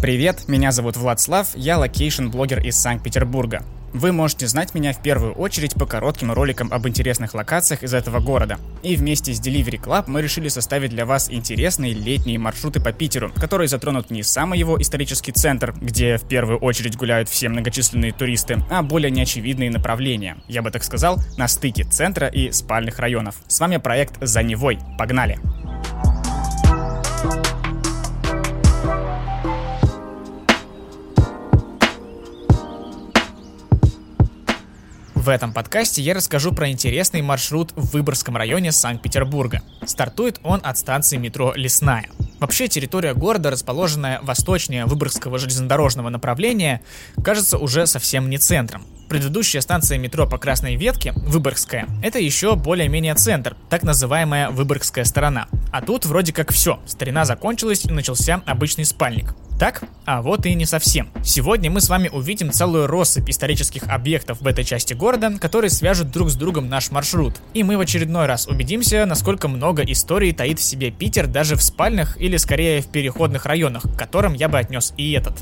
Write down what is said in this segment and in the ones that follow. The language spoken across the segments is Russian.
Привет, меня зовут Владислав, я location-блогер из Санкт-Петербурга. Вы можете знать меня в первую очередь по коротким роликам об интересных локациях из этого города. И вместе с Delivery Club мы решили составить для вас интересные летние маршруты по Питеру, которые затронут не самый его исторический центр, где в первую очередь гуляют все многочисленные туристы, а более неочевидные направления, я бы так сказал, на стыке центра и спальных районов. С вами проект «За Невой». Погнали! Bye. В этом подкасте я расскажу про интересный маршрут в Выборгском районе Санкт-Петербурга. Стартует он от станции метро «Лесная». Вообще территория города, расположенная восточнее Выборгского железнодорожного направления, кажется уже совсем не центром. Предыдущая станция метро по Красной Ветке, Выборгская, это еще более-менее центр, так называемая Выборгская сторона. А тут вроде как все, старина закончилась и начался обычный спальник. Так? А вот и не совсем. Сегодня мы с вами увидим целую россыпь исторических объектов в этой части города, которые свяжут друг с другом наш маршрут. И мы в очередной раз убедимся, насколько много истории таит в себе Питер даже в спальных или скорее в переходных районах, к которым я бы отнес и этот.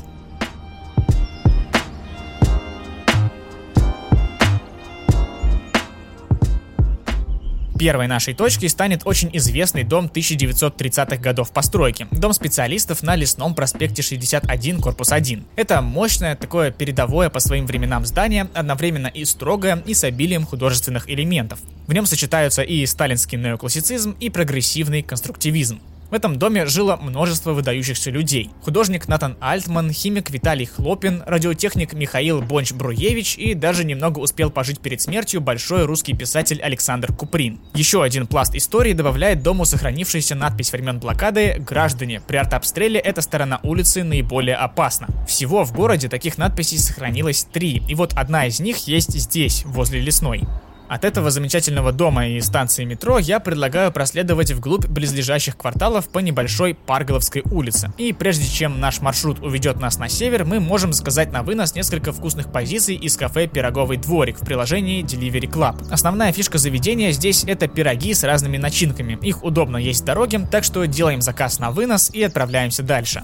Первой нашей точкой станет очень известный дом 1930-х годов постройки. Дом специалистов на Лесном проспекте 61, корпус 1. Это мощное, такое передовое по своим временам здание, одновременно и строгое, и с обилием художественных элементов. В нем сочетаются и сталинский неоклассицизм, и прогрессивный конструктивизм. В этом доме жило множество выдающихся людей. Художник Натан Альтман, химик Виталий Хлопин, радиотехник Михаил Бонч-Бруевич и даже немного успел пожить перед смертью большой русский писатель Александр Куприн. Еще один пласт истории добавляет дому сохранившаяся надпись времен блокады «Граждане, при артобстреле эта сторона улицы наиболее опасна». Всего в городе таких надписей сохранилось три, и вот одна из них есть здесь, возле Лесной. От этого замечательного дома и станции метро я предлагаю проследовать вглубь близлежащих кварталов по небольшой Парголовской улице. И прежде чем наш маршрут уведет нас на север, мы можем сказать на вынос несколько вкусных позиций из кафе «Пироговый дворик» в приложении Delivery Club. Основная фишка заведения здесь это пироги с разными начинками. Их удобно есть в дороге, так что делаем заказ на вынос и отправляемся дальше.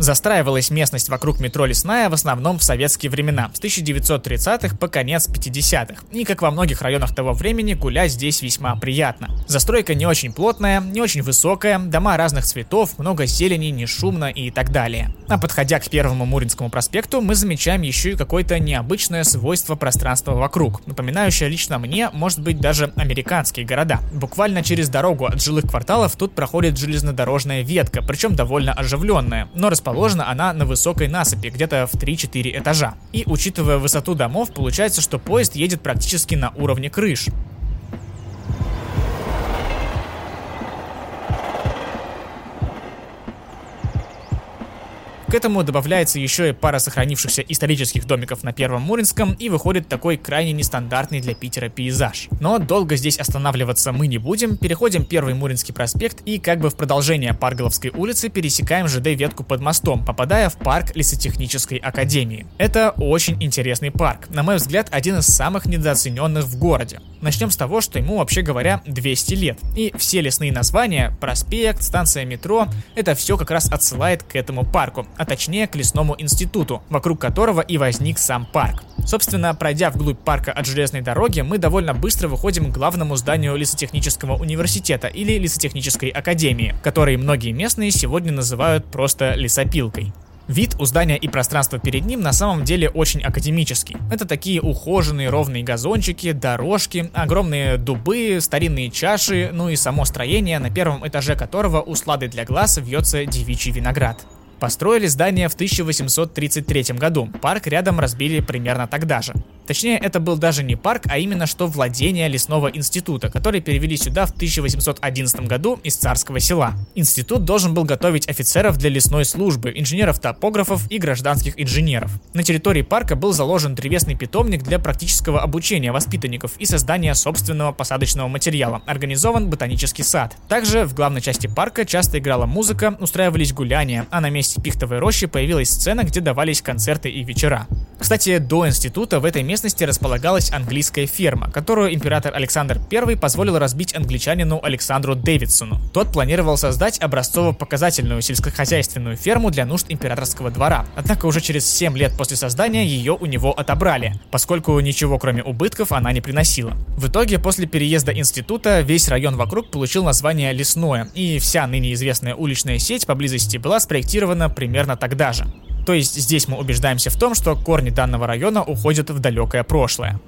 Застраивалась местность вокруг метро Лесная в основном в советские времена, с 1930-х по конец 50-х. И как во многих районах того времени, гулять здесь весьма приятно. Застройка не очень плотная, не очень высокая, дома разных цветов, много зелени, не шумно и так далее. А подходя к первому Муринскому проспекту, мы замечаем еще и какое-то необычное свойство пространства вокруг, напоминающее лично мне, может быть, даже американские города. Буквально через дорогу от жилых кварталов тут проходит железнодорожная ветка, причем довольно оживленная, но расположенная расположена она на высокой насыпи, где-то в 3-4 этажа. И учитывая высоту домов, получается, что поезд едет практически на уровне крыш. К этому добавляется еще и пара сохранившихся исторических домиков на Первом Муринском, и выходит такой крайне нестандартный для Питера пейзаж. Но долго здесь останавливаться мы не будем, переходим Первый Муринский проспект и как бы в продолжение Парголовской улицы пересекаем ЖД-ветку под мостом, попадая в парк лесотехнической академии. Это очень интересный парк, на мой взгляд, один из самых недооцененных в городе. Начнем с того, что ему, вообще говоря, 200 лет. И все лесные названия, проспект, станция метро, это все как раз отсылает к этому парку, а точнее к лесному институту, вокруг которого и возник сам парк. Собственно, пройдя вглубь парка от железной дороги, мы довольно быстро выходим к главному зданию лесотехнического университета или лесотехнической академии, который многие местные сегодня называют просто лесопилкой. Вид у здания и пространство перед ним на самом деле очень академический. Это такие ухоженные ровные газончики, дорожки, огромные дубы, старинные чаши, ну и само строение, на первом этаже которого у слады для глаз вьется девичий виноград. Построили здание в 1833 году, парк рядом разбили примерно тогда же. Точнее, это был даже не парк, а именно что владение лесного института, который перевели сюда в 1811 году из царского села. Институт должен был готовить офицеров для лесной службы, инженеров-топографов и гражданских инженеров. На территории парка был заложен древесный питомник для практического обучения воспитанников и создания собственного посадочного материала. Организован ботанический сад. Также в главной части парка часто играла музыка, устраивались гуляния, а на месте пихтовой рощи появилась сцена, где давались концерты и вечера. Кстати, до института в этой местности располагалась английская ферма, которую император Александр I позволил разбить англичанину Александру Дэвидсону. Тот планировал создать образцово-показательную сельскохозяйственную ферму для нужд императорского двора. Однако уже через 7 лет после создания ее у него отобрали, поскольку ничего кроме убытков она не приносила. В итоге, после переезда института, весь район вокруг получил название Лесное, и вся ныне известная уличная сеть поблизости была спроектирована примерно тогда же. То есть здесь мы убеждаемся в том, что корни данного района уходят в далекое прошлое.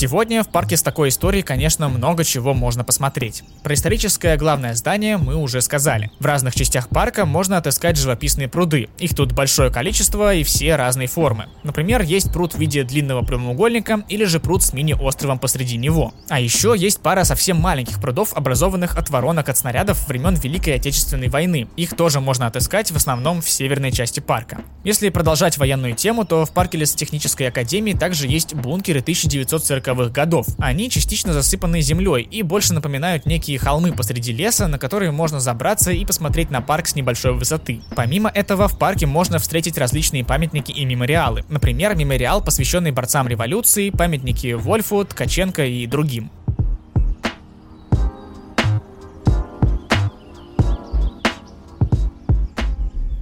Сегодня в парке с такой историей, конечно, много чего можно посмотреть. Про историческое главное здание мы уже сказали. В разных частях парка можно отыскать живописные пруды. Их тут большое количество и все разные формы. Например, есть пруд в виде длинного прямоугольника или же пруд с мини-островом посреди него. А еще есть пара совсем маленьких прудов, образованных от воронок от снарядов времен Великой Отечественной войны. Их тоже можно отыскать в основном в северной части парка. Если продолжать военную тему, то в парке лесотехнической академии также есть бункеры 1940 40-х годов. Они частично засыпаны землей и больше напоминают некие холмы посреди леса, на которые можно забраться и посмотреть на парк с небольшой высоты. Помимо этого, в парке можно встретить различные памятники и мемориалы. Например, мемориал, посвященный борцам революции, памятники Вольфу, Ткаченко и другим.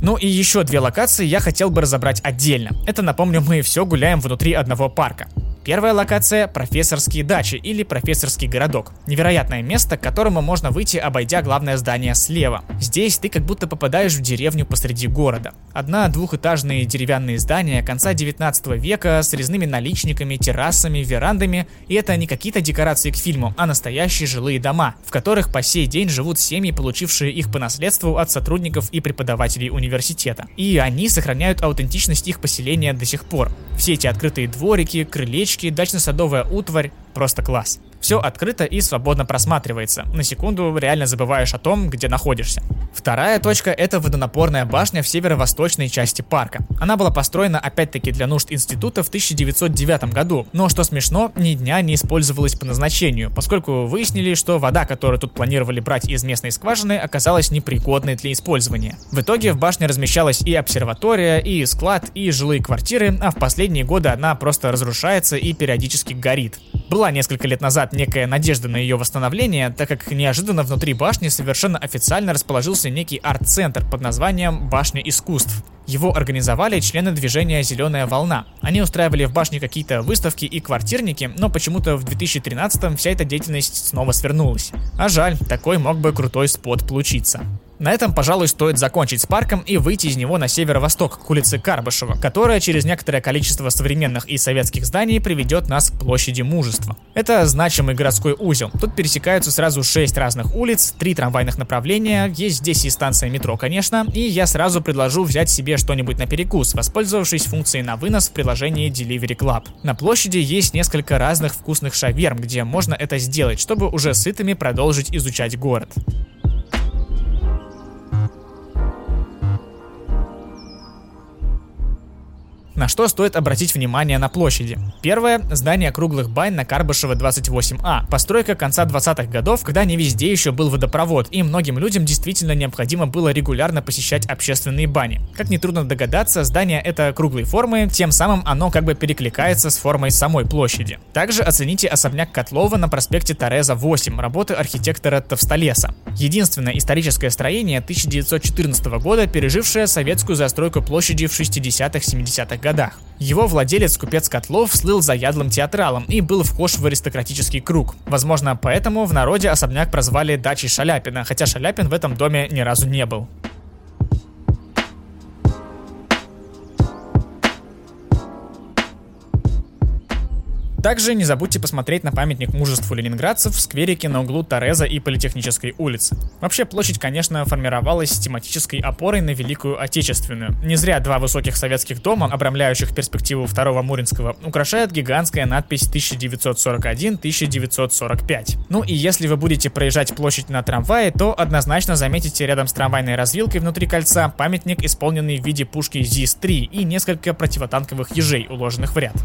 Ну и еще две локации я хотел бы разобрать отдельно. Это, напомню, мы все гуляем внутри одного парка. Первая локация – профессорские дачи или профессорский городок. Невероятное место, к которому можно выйти, обойдя главное здание слева. Здесь ты как будто попадаешь в деревню посреди города. Одна двухэтажные деревянные здания конца 19 века с резными наличниками, террасами, верандами. И это не какие-то декорации к фильму, а настоящие жилые дома, в которых по сей день живут семьи, получившие их по наследству от сотрудников и преподавателей университета. И они сохраняют аутентичность их поселения до сих пор. Все эти открытые дворики, крылечки, книжки, дачно-садовая утварь, просто класс. Все открыто и свободно просматривается. На секунду реально забываешь о том, где находишься. Вторая точка – это водонапорная башня в северо-восточной части парка. Она была построена опять-таки для нужд института в 1909 году, но что смешно, ни дня не использовалась по назначению, поскольку выяснили, что вода, которую тут планировали брать из местной скважины, оказалась непригодной для использования. В итоге в башне размещалась и обсерватория, и склад, и жилые квартиры, а в последние годы она просто разрушается и периодически горит. Была несколько лет назад некая надежда на ее восстановление, так как неожиданно внутри башни совершенно официально расположился некий арт-центр под названием «Башня искусств». Его организовали члены движения «Зеленая волна». Они устраивали в башне какие-то выставки и квартирники, но почему-то в 2013-м вся эта деятельность снова свернулась. А жаль, такой мог бы крутой спот получиться. На этом, пожалуй, стоит закончить с парком и выйти из него на северо-восток, к улице Карбышева, которая через некоторое количество современных и советских зданий приведет нас к площади Мужества. Это значимый городской узел. Тут пересекаются сразу шесть разных улиц, три трамвайных направления, есть здесь и станция метро, конечно, и я сразу предложу взять себе что-нибудь на перекус, воспользовавшись функцией на вынос в приложении Delivery Club. На площади есть несколько разных вкусных шаверм, где можно это сделать, чтобы уже сытыми продолжить изучать город. На что стоит обратить внимание на площади? Первое – здание круглых бань на Карбышева 28А. Постройка конца 20-х годов, когда не везде еще был водопровод, и многим людям действительно необходимо было регулярно посещать общественные бани. Как нетрудно догадаться, здание это круглой формы, тем самым оно как бы перекликается с формой самой площади. Также оцените особняк Котлова на проспекте Тореза 8, работы архитектора Товстолеса. Единственное историческое строение 1914 года, пережившее советскую застройку площади в 60-70-х годах годах. Его владелец, купец Котлов, слыл заядлым театралом и был вхож в аристократический круг. Возможно, поэтому в народе особняк прозвали дачей Шаляпина, хотя Шаляпин в этом доме ни разу не был. Также не забудьте посмотреть на памятник мужеству ленинградцев в скверике на углу Тореза и Политехнической улицы. Вообще, площадь, конечно, формировалась с тематической опорой на Великую Отечественную. Не зря два высоких советских дома, обрамляющих перспективу второго Муринского, украшает гигантская надпись 1941-1945. Ну и если вы будете проезжать площадь на трамвае, то однозначно заметите рядом с трамвайной развилкой внутри кольца памятник, исполненный в виде пушки ЗИС-3 и несколько противотанковых ежей, уложенных в ряд.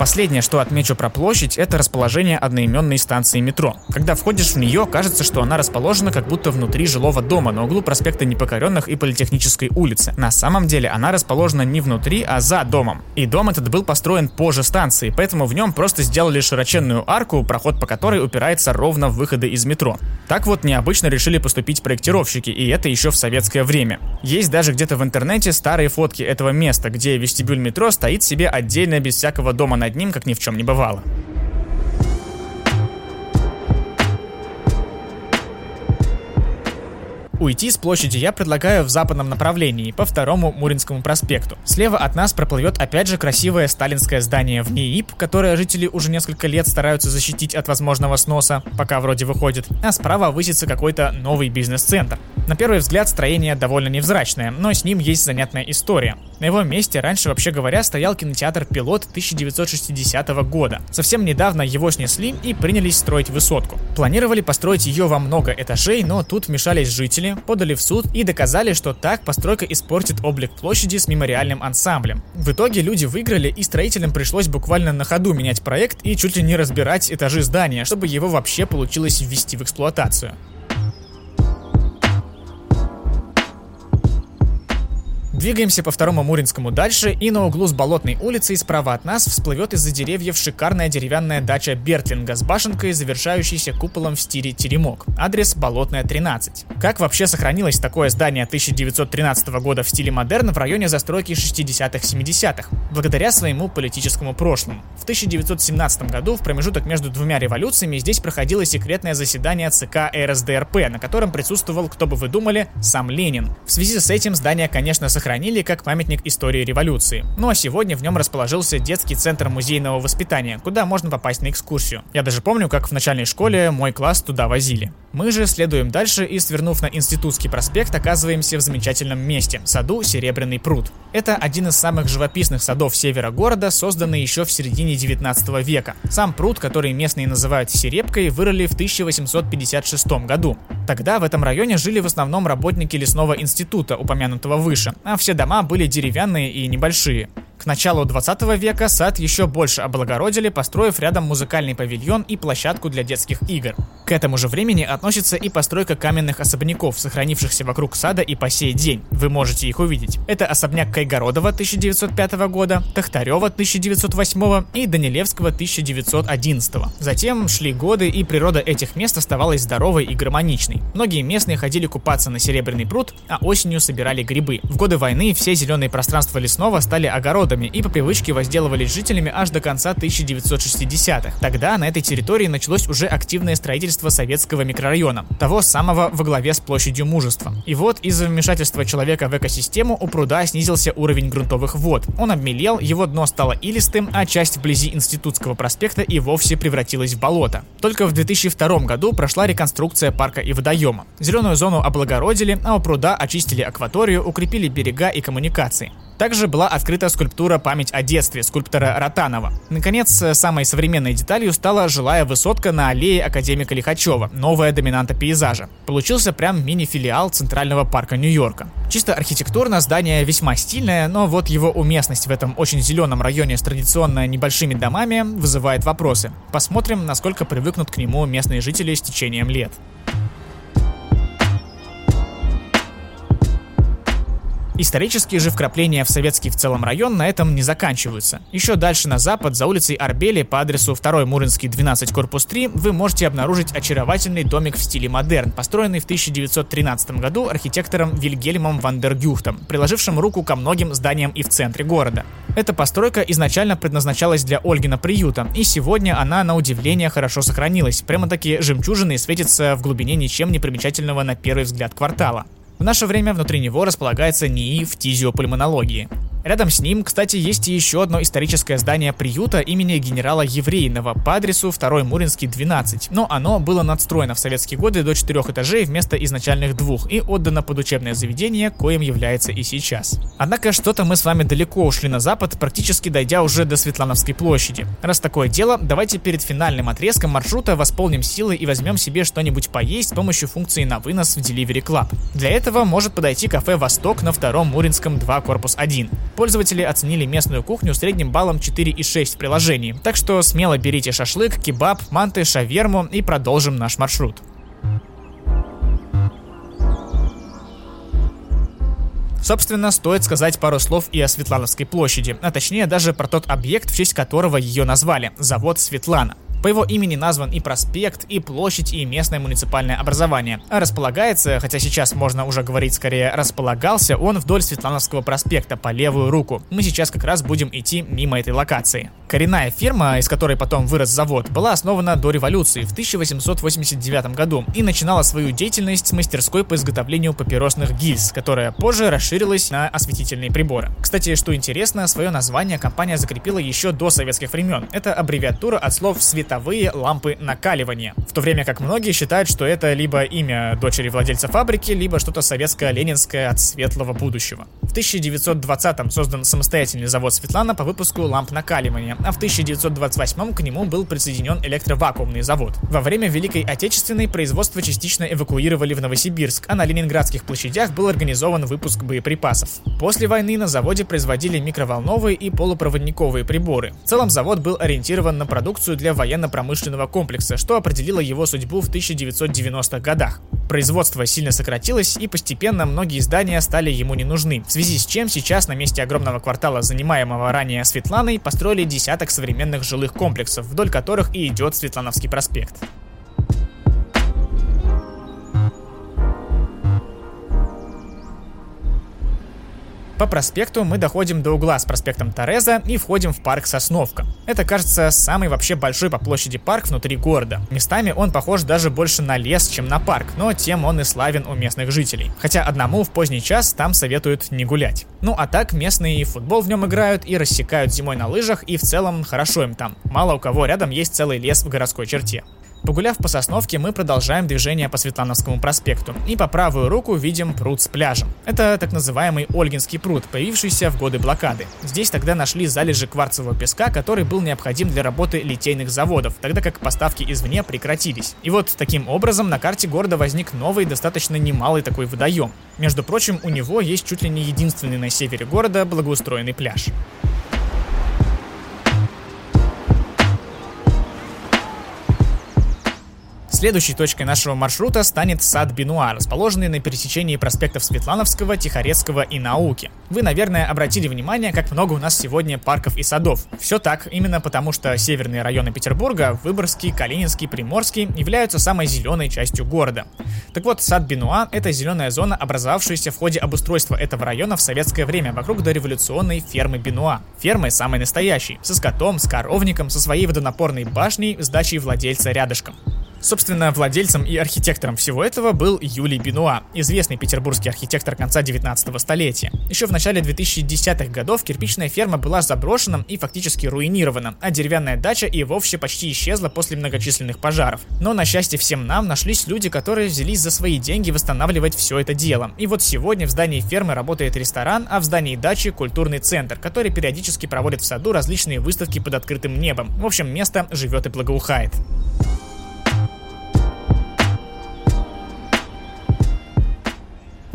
Последнее, что отмечу про площадь, это расположение одноименной станции метро. Когда входишь в нее, кажется, что она расположена как будто внутри жилого дома на углу проспекта Непокоренных и Политехнической улицы. На самом деле она расположена не внутри, а за домом. И дом этот был построен позже станции, поэтому в нем просто сделали широченную арку, проход по которой упирается ровно в выходы из метро. Так вот необычно решили поступить проектировщики, и это еще в советское время. Есть даже где-то в интернете старые фотки этого места, где вестибюль метро стоит себе отдельно без всякого дома над ним, как ни в чем не бывало. Уйти с площади я предлагаю в западном направлении, по второму Муринскому проспекту. Слева от нас проплывет опять же красивое сталинское здание в НИИП, которое жители уже несколько лет стараются защитить от возможного сноса, пока вроде выходит, а справа высится какой-то новый бизнес-центр. На первый взгляд строение довольно невзрачное, но с ним есть занятная история. На его месте раньше, вообще говоря, стоял кинотеатр «Пилот» 1960 года. Совсем недавно его снесли и принялись строить высотку. Планировали построить ее во много этажей, но тут вмешались жители, подали в суд и доказали, что так постройка испортит облик площади с мемориальным ансамблем. В итоге люди выиграли и строителям пришлось буквально на ходу менять проект и чуть ли не разбирать этажи здания, чтобы его вообще получилось ввести в эксплуатацию. Двигаемся по второму Муринскому дальше, и на углу с Болотной улицей справа от нас всплывет из-за деревьев шикарная деревянная дача Бертлинга с башенкой, завершающейся куполом в стиле теремок. Адрес Болотная 13. Как вообще сохранилось такое здание 1913 года в стиле модерн в районе застройки 60-70-х? Благодаря своему политическому прошлому. В 1917 году, в промежуток между двумя революциями, здесь проходило секретное заседание ЦК РСДРП, на котором присутствовал, кто бы вы думали, сам Ленин. В связи с этим здание, конечно, сохранилось сохранили как памятник истории революции. Ну а сегодня в нем расположился детский центр музейного воспитания, куда можно попасть на экскурсию. Я даже помню, как в начальной школе мой класс туда возили. Мы же следуем дальше и, свернув на Институтский проспект, оказываемся в замечательном месте – саду Серебряный пруд. Это один из самых живописных садов севера города, созданный еще в середине 19 века. Сам пруд, который местные называют Серебкой, вырыли в 1856 году. Тогда в этом районе жили в основном работники лесного института, упомянутого выше, а все дома были деревянные и небольшие. К началу 20 века сад еще больше облагородили, построив рядом музыкальный павильон и площадку для детских игр. К этому же времени относится и постройка каменных особняков, сохранившихся вокруг сада и по сей день. Вы можете их увидеть. Это особняк Кайгородова 1905 года, Тахтарева 1908 и Данилевского 1911. Затем шли годы, и природа этих мест оставалась здоровой и гармоничной. Многие местные ходили купаться на Серебряный пруд, а осенью собирали грибы. В годы войны все зеленые пространства лесного стали огородами народами и по привычке возделывались жителями аж до конца 1960-х. Тогда на этой территории началось уже активное строительство советского микрорайона, того самого во главе с площадью мужества. И вот из-за вмешательства человека в экосистему у пруда снизился уровень грунтовых вод. Он обмелел, его дно стало илистым, а часть вблизи Институтского проспекта и вовсе превратилась в болото. Только в 2002 году прошла реконструкция парка и водоема. Зеленую зону облагородили, а у пруда очистили акваторию, укрепили берега и коммуникации. Также была открыта скульптура «Память о детстве» скульптора Ротанова. Наконец, самой современной деталью стала жилая высотка на аллее Академика Лихачева, новая доминанта пейзажа. Получился прям мини-филиал Центрального парка Нью-Йорка. Чисто архитектурно здание весьма стильное, но вот его уместность в этом очень зеленом районе с традиционно небольшими домами вызывает вопросы. Посмотрим, насколько привыкнут к нему местные жители с течением лет. Исторические же вкрапления в советский в целом район на этом не заканчиваются. Еще дальше на запад, за улицей Арбели по адресу 2 Муринский 12 корпус 3, вы можете обнаружить очаровательный домик в стиле модерн, построенный в 1913 году архитектором Вильгельмом Вандергюхтом, приложившим руку ко многим зданиям и в центре города. Эта постройка изначально предназначалась для Ольгина приюта, и сегодня она на удивление хорошо сохранилась. Прямо-таки жемчужины светится в глубине ничем не примечательного на первый взгляд квартала. В наше время внутри него располагается НИИ в тизиопульмонологии. Рядом с ним, кстати, есть еще одно историческое здание приюта имени генерала Еврейного по адресу 2 Муринский, 12, но оно было надстроено в советские годы до четырех этажей вместо изначальных двух и отдано под учебное заведение, коим является и сейчас. Однако что-то мы с вами далеко ушли на запад, практически дойдя уже до Светлановской площади. Раз такое дело, давайте перед финальным отрезком маршрута восполним силы и возьмем себе что-нибудь поесть с помощью функции на вынос в Delivery Club. Для этого может подойти кафе «Восток» на втором Муринском 2 корпус 1. Пользователи оценили местную кухню средним баллом 4,6 в приложении, так что смело берите шашлык, кебаб, манты, шаверму и продолжим наш маршрут. Собственно, стоит сказать пару слов и о Светлановской площади, а точнее даже про тот объект, в честь которого ее назвали – завод Светлана. По его имени назван и проспект, и площадь, и местное муниципальное образование. Располагается, хотя сейчас можно уже говорить скорее располагался, он вдоль Светлановского проспекта по левую руку. Мы сейчас как раз будем идти мимо этой локации. Коренная фирма, из которой потом вырос завод, была основана до революции в 1889 году и начинала свою деятельность с мастерской по изготовлению папиросных гильз, которая позже расширилась на осветительные приборы. Кстати, что интересно, свое название компания закрепила еще до советских времен. Это аббревиатура от слов «свет световые лампы накаливания. В то время как многие считают, что это либо имя дочери владельца фабрики, либо что-то советско-ленинское от светлого будущего. В 1920-м создан самостоятельный завод Светлана по выпуску ламп накаливания, а в 1928 к нему был присоединен электровакуумный завод. Во время Великой Отечественной производство частично эвакуировали в Новосибирск, а на ленинградских площадях был организован выпуск боеприпасов. После войны на заводе производили микроволновые и полупроводниковые приборы. В целом завод был ориентирован на продукцию для военных военно-промышленного комплекса, что определило его судьбу в 1990-х годах. Производство сильно сократилось, и постепенно многие здания стали ему не нужны, в связи с чем сейчас на месте огромного квартала, занимаемого ранее Светланой, построили десяток современных жилых комплексов, вдоль которых и идет Светлановский проспект. По проспекту мы доходим до угла с проспектом Тореза и входим в парк Сосновка. Это, кажется, самый вообще большой по площади парк внутри города. Местами он похож даже больше на лес, чем на парк, но тем он и славен у местных жителей. Хотя одному в поздний час там советуют не гулять. Ну а так местные и футбол в нем играют, и рассекают зимой на лыжах, и в целом хорошо им там. Мало у кого рядом есть целый лес в городской черте. Погуляв по Сосновке, мы продолжаем движение по Светлановскому проспекту и по правую руку видим пруд с пляжем. Это так называемый Ольгинский пруд, появившийся в годы блокады. Здесь тогда нашли залежи кварцевого песка, который был необходим для работы литейных заводов, тогда как поставки извне прекратились. И вот таким образом на карте города возник новый, достаточно немалый такой водоем. Между прочим, у него есть чуть ли не единственный на севере города благоустроенный пляж. Следующей точкой нашего маршрута станет сад Бенуа, расположенный на пересечении проспектов Светлановского, Тихорецкого и Науки. Вы, наверное, обратили внимание, как много у нас сегодня парков и садов. Все так, именно потому что северные районы Петербурга, Выборгский, Калининский, Приморский, являются самой зеленой частью города. Так вот, сад Бенуа – это зеленая зона, образовавшаяся в ходе обустройства этого района в советское время вокруг дореволюционной фермы Бенуа. Фермы самой настоящей, со скотом, с коровником, со своей водонапорной башней с дачей владельца рядышком. Собственно, владельцем и архитектором всего этого был Юлий Бенуа, известный петербургский архитектор конца 19 столетия. Еще в начале 2010-х годов кирпичная ферма была заброшена и фактически руинирована, а деревянная дача и вовсе почти исчезла после многочисленных пожаров. Но на счастье всем нам нашлись люди, которые взялись за свои деньги восстанавливать все это дело. И вот сегодня в здании фермы работает ресторан, а в здании дачи культурный центр, который периодически проводит в саду различные выставки под открытым небом. В общем, место живет и благоухает.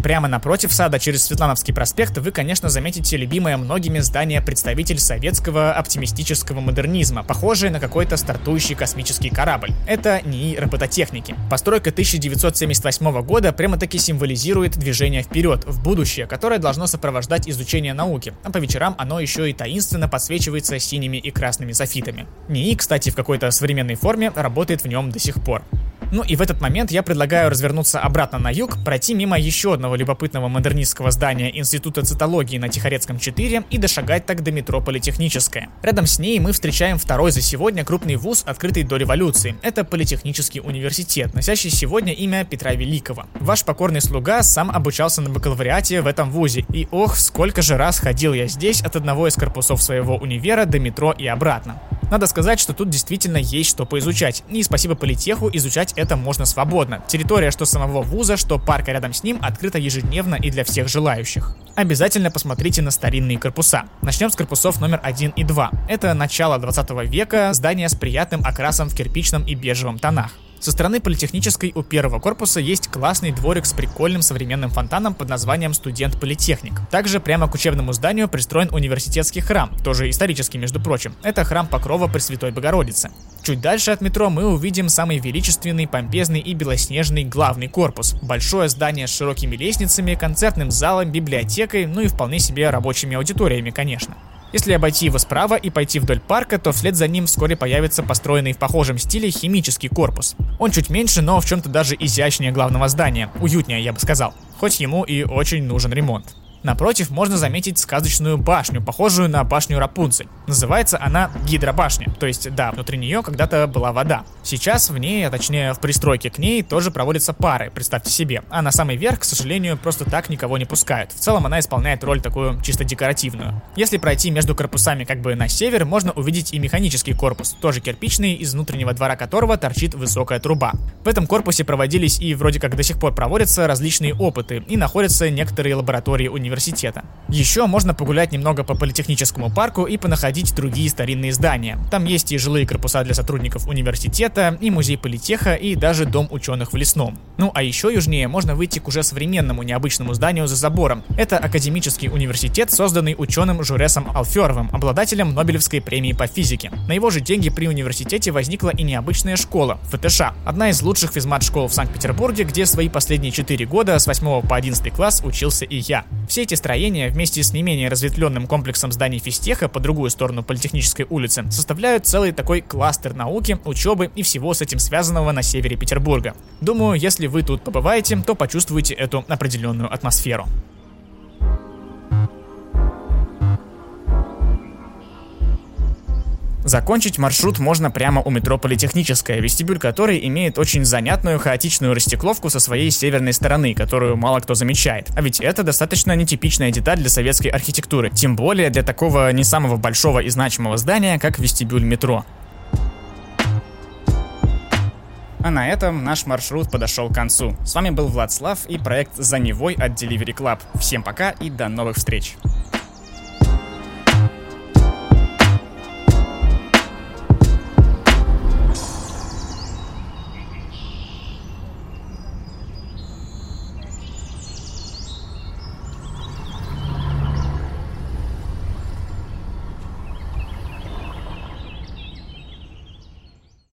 Прямо напротив сада через Светлановский проспект вы, конечно, заметите любимое многими здание представитель советского оптимистического модернизма, похожее на какой-то стартующий космический корабль. Это НИИ робототехники. Постройка 1978 года прямо-таки символизирует движение вперед, в будущее, которое должно сопровождать изучение науки, а по вечерам оно еще и таинственно подсвечивается синими и красными софитами. НИИ, кстати, в какой-то современной форме работает в нем до сих пор. Ну и в этот момент я предлагаю развернуться обратно на юг, пройти мимо еще одного любопытного модернистского здания Института цитологии на Тихорецком 4 и дошагать так до метро Политехническое. Рядом с ней мы встречаем второй за сегодня крупный вуз, открытый до революции. Это Политехнический университет, носящий сегодня имя Петра Великого. Ваш покорный слуга сам обучался на бакалавриате в этом вузе, и ох, сколько же раз ходил я здесь от одного из корпусов своего универа до метро и обратно. Надо сказать, что тут действительно есть что поизучать. И спасибо политеху, изучать это можно свободно. Территория что самого вуза, что парка рядом с ним открыта ежедневно и для всех желающих. Обязательно посмотрите на старинные корпуса. Начнем с корпусов номер 1 и 2. Это начало 20 века, здание с приятным окрасом в кирпичном и бежевом тонах. Со стороны политехнической у первого корпуса есть классный дворик с прикольным современным фонтаном под названием «Студент Политехник». Также прямо к учебному зданию пристроен университетский храм, тоже исторический, между прочим. Это храм Покрова Пресвятой Богородицы. Чуть дальше от метро мы увидим самый величественный, помпезный и белоснежный главный корпус. Большое здание с широкими лестницами, концертным залом, библиотекой, ну и вполне себе рабочими аудиториями, конечно. Если обойти его справа и пойти вдоль парка, то вслед за ним вскоре появится построенный в похожем стиле химический корпус. Он чуть меньше, но в чем-то даже изящнее главного здания, уютнее, я бы сказал. Хоть ему и очень нужен ремонт. Напротив можно заметить сказочную башню, похожую на башню Рапунцель. Называется она гидробашня, то есть да, внутри нее когда-то была вода. Сейчас в ней, а точнее в пристройке к ней, тоже проводятся пары, представьте себе. А на самый верх, к сожалению, просто так никого не пускают. В целом она исполняет роль такую чисто декоративную. Если пройти между корпусами как бы на север, можно увидеть и механический корпус, тоже кирпичный, из внутреннего двора которого торчит высокая труба. В этом корпусе проводились и вроде как до сих пор проводятся различные опыты, и находятся некоторые лаборатории университета университета. Еще можно погулять немного по политехническому парку и понаходить другие старинные здания. Там есть и жилые корпуса для сотрудников университета, и музей политеха, и даже дом ученых в лесном. Ну а еще южнее можно выйти к уже современному необычному зданию за забором. Это академический университет, созданный ученым Журесом Алферовым, обладателем Нобелевской премии по физике. На его же деньги при университете возникла и необычная школа, ФТШ, одна из лучших физмат-школ в Санкт-Петербурге, где свои последние 4 года с 8 по 11 класс учился и я. Все эти строения вместе с не менее разветвленным комплексом зданий физтеха по другую сторону Политехнической улицы составляют целый такой кластер науки, учебы и всего с этим связанного на севере Петербурга. Думаю, если вы тут побываете, то почувствуете эту определенную атмосферу. Закончить маршрут можно прямо у метро Политехническая, вестибюль которой имеет очень занятную хаотичную растекловку со своей северной стороны, которую мало кто замечает. А ведь это достаточно нетипичная деталь для советской архитектуры, тем более для такого не самого большого и значимого здания, как вестибюль метро. А на этом наш маршрут подошел к концу. С вами был Влад Слав и проект «За Невой» от Delivery Club. Всем пока и до новых встреч!